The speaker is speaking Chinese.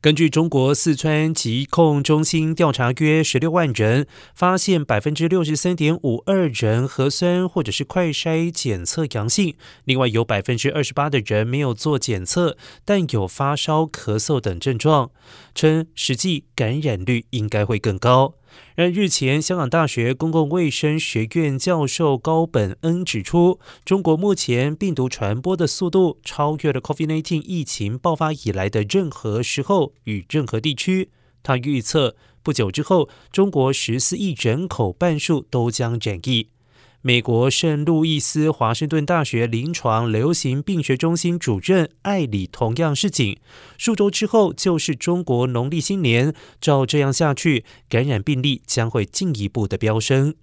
根据中国四川疾控中心调查，约十六万人，发现百分之六十三点五二人核酸或者是快筛检测阳性，另外有百分之二十八的人没有做检测，但有发烧、咳嗽等症状，称实际感染率应该会更高。而日前，香港大学公共卫生学院教授高本恩指出，中国目前病毒传播的速度超越了 COVID-19 疫情爆发以来的任何时候与任何地区。他预测，不久之后，中国十四亿人口半数都将染疫。美国圣路易斯华盛顿大学临床流行病学中心主任艾里同样示警，数周之后就是中国农历新年，照这样下去，感染病例将会进一步的飙升。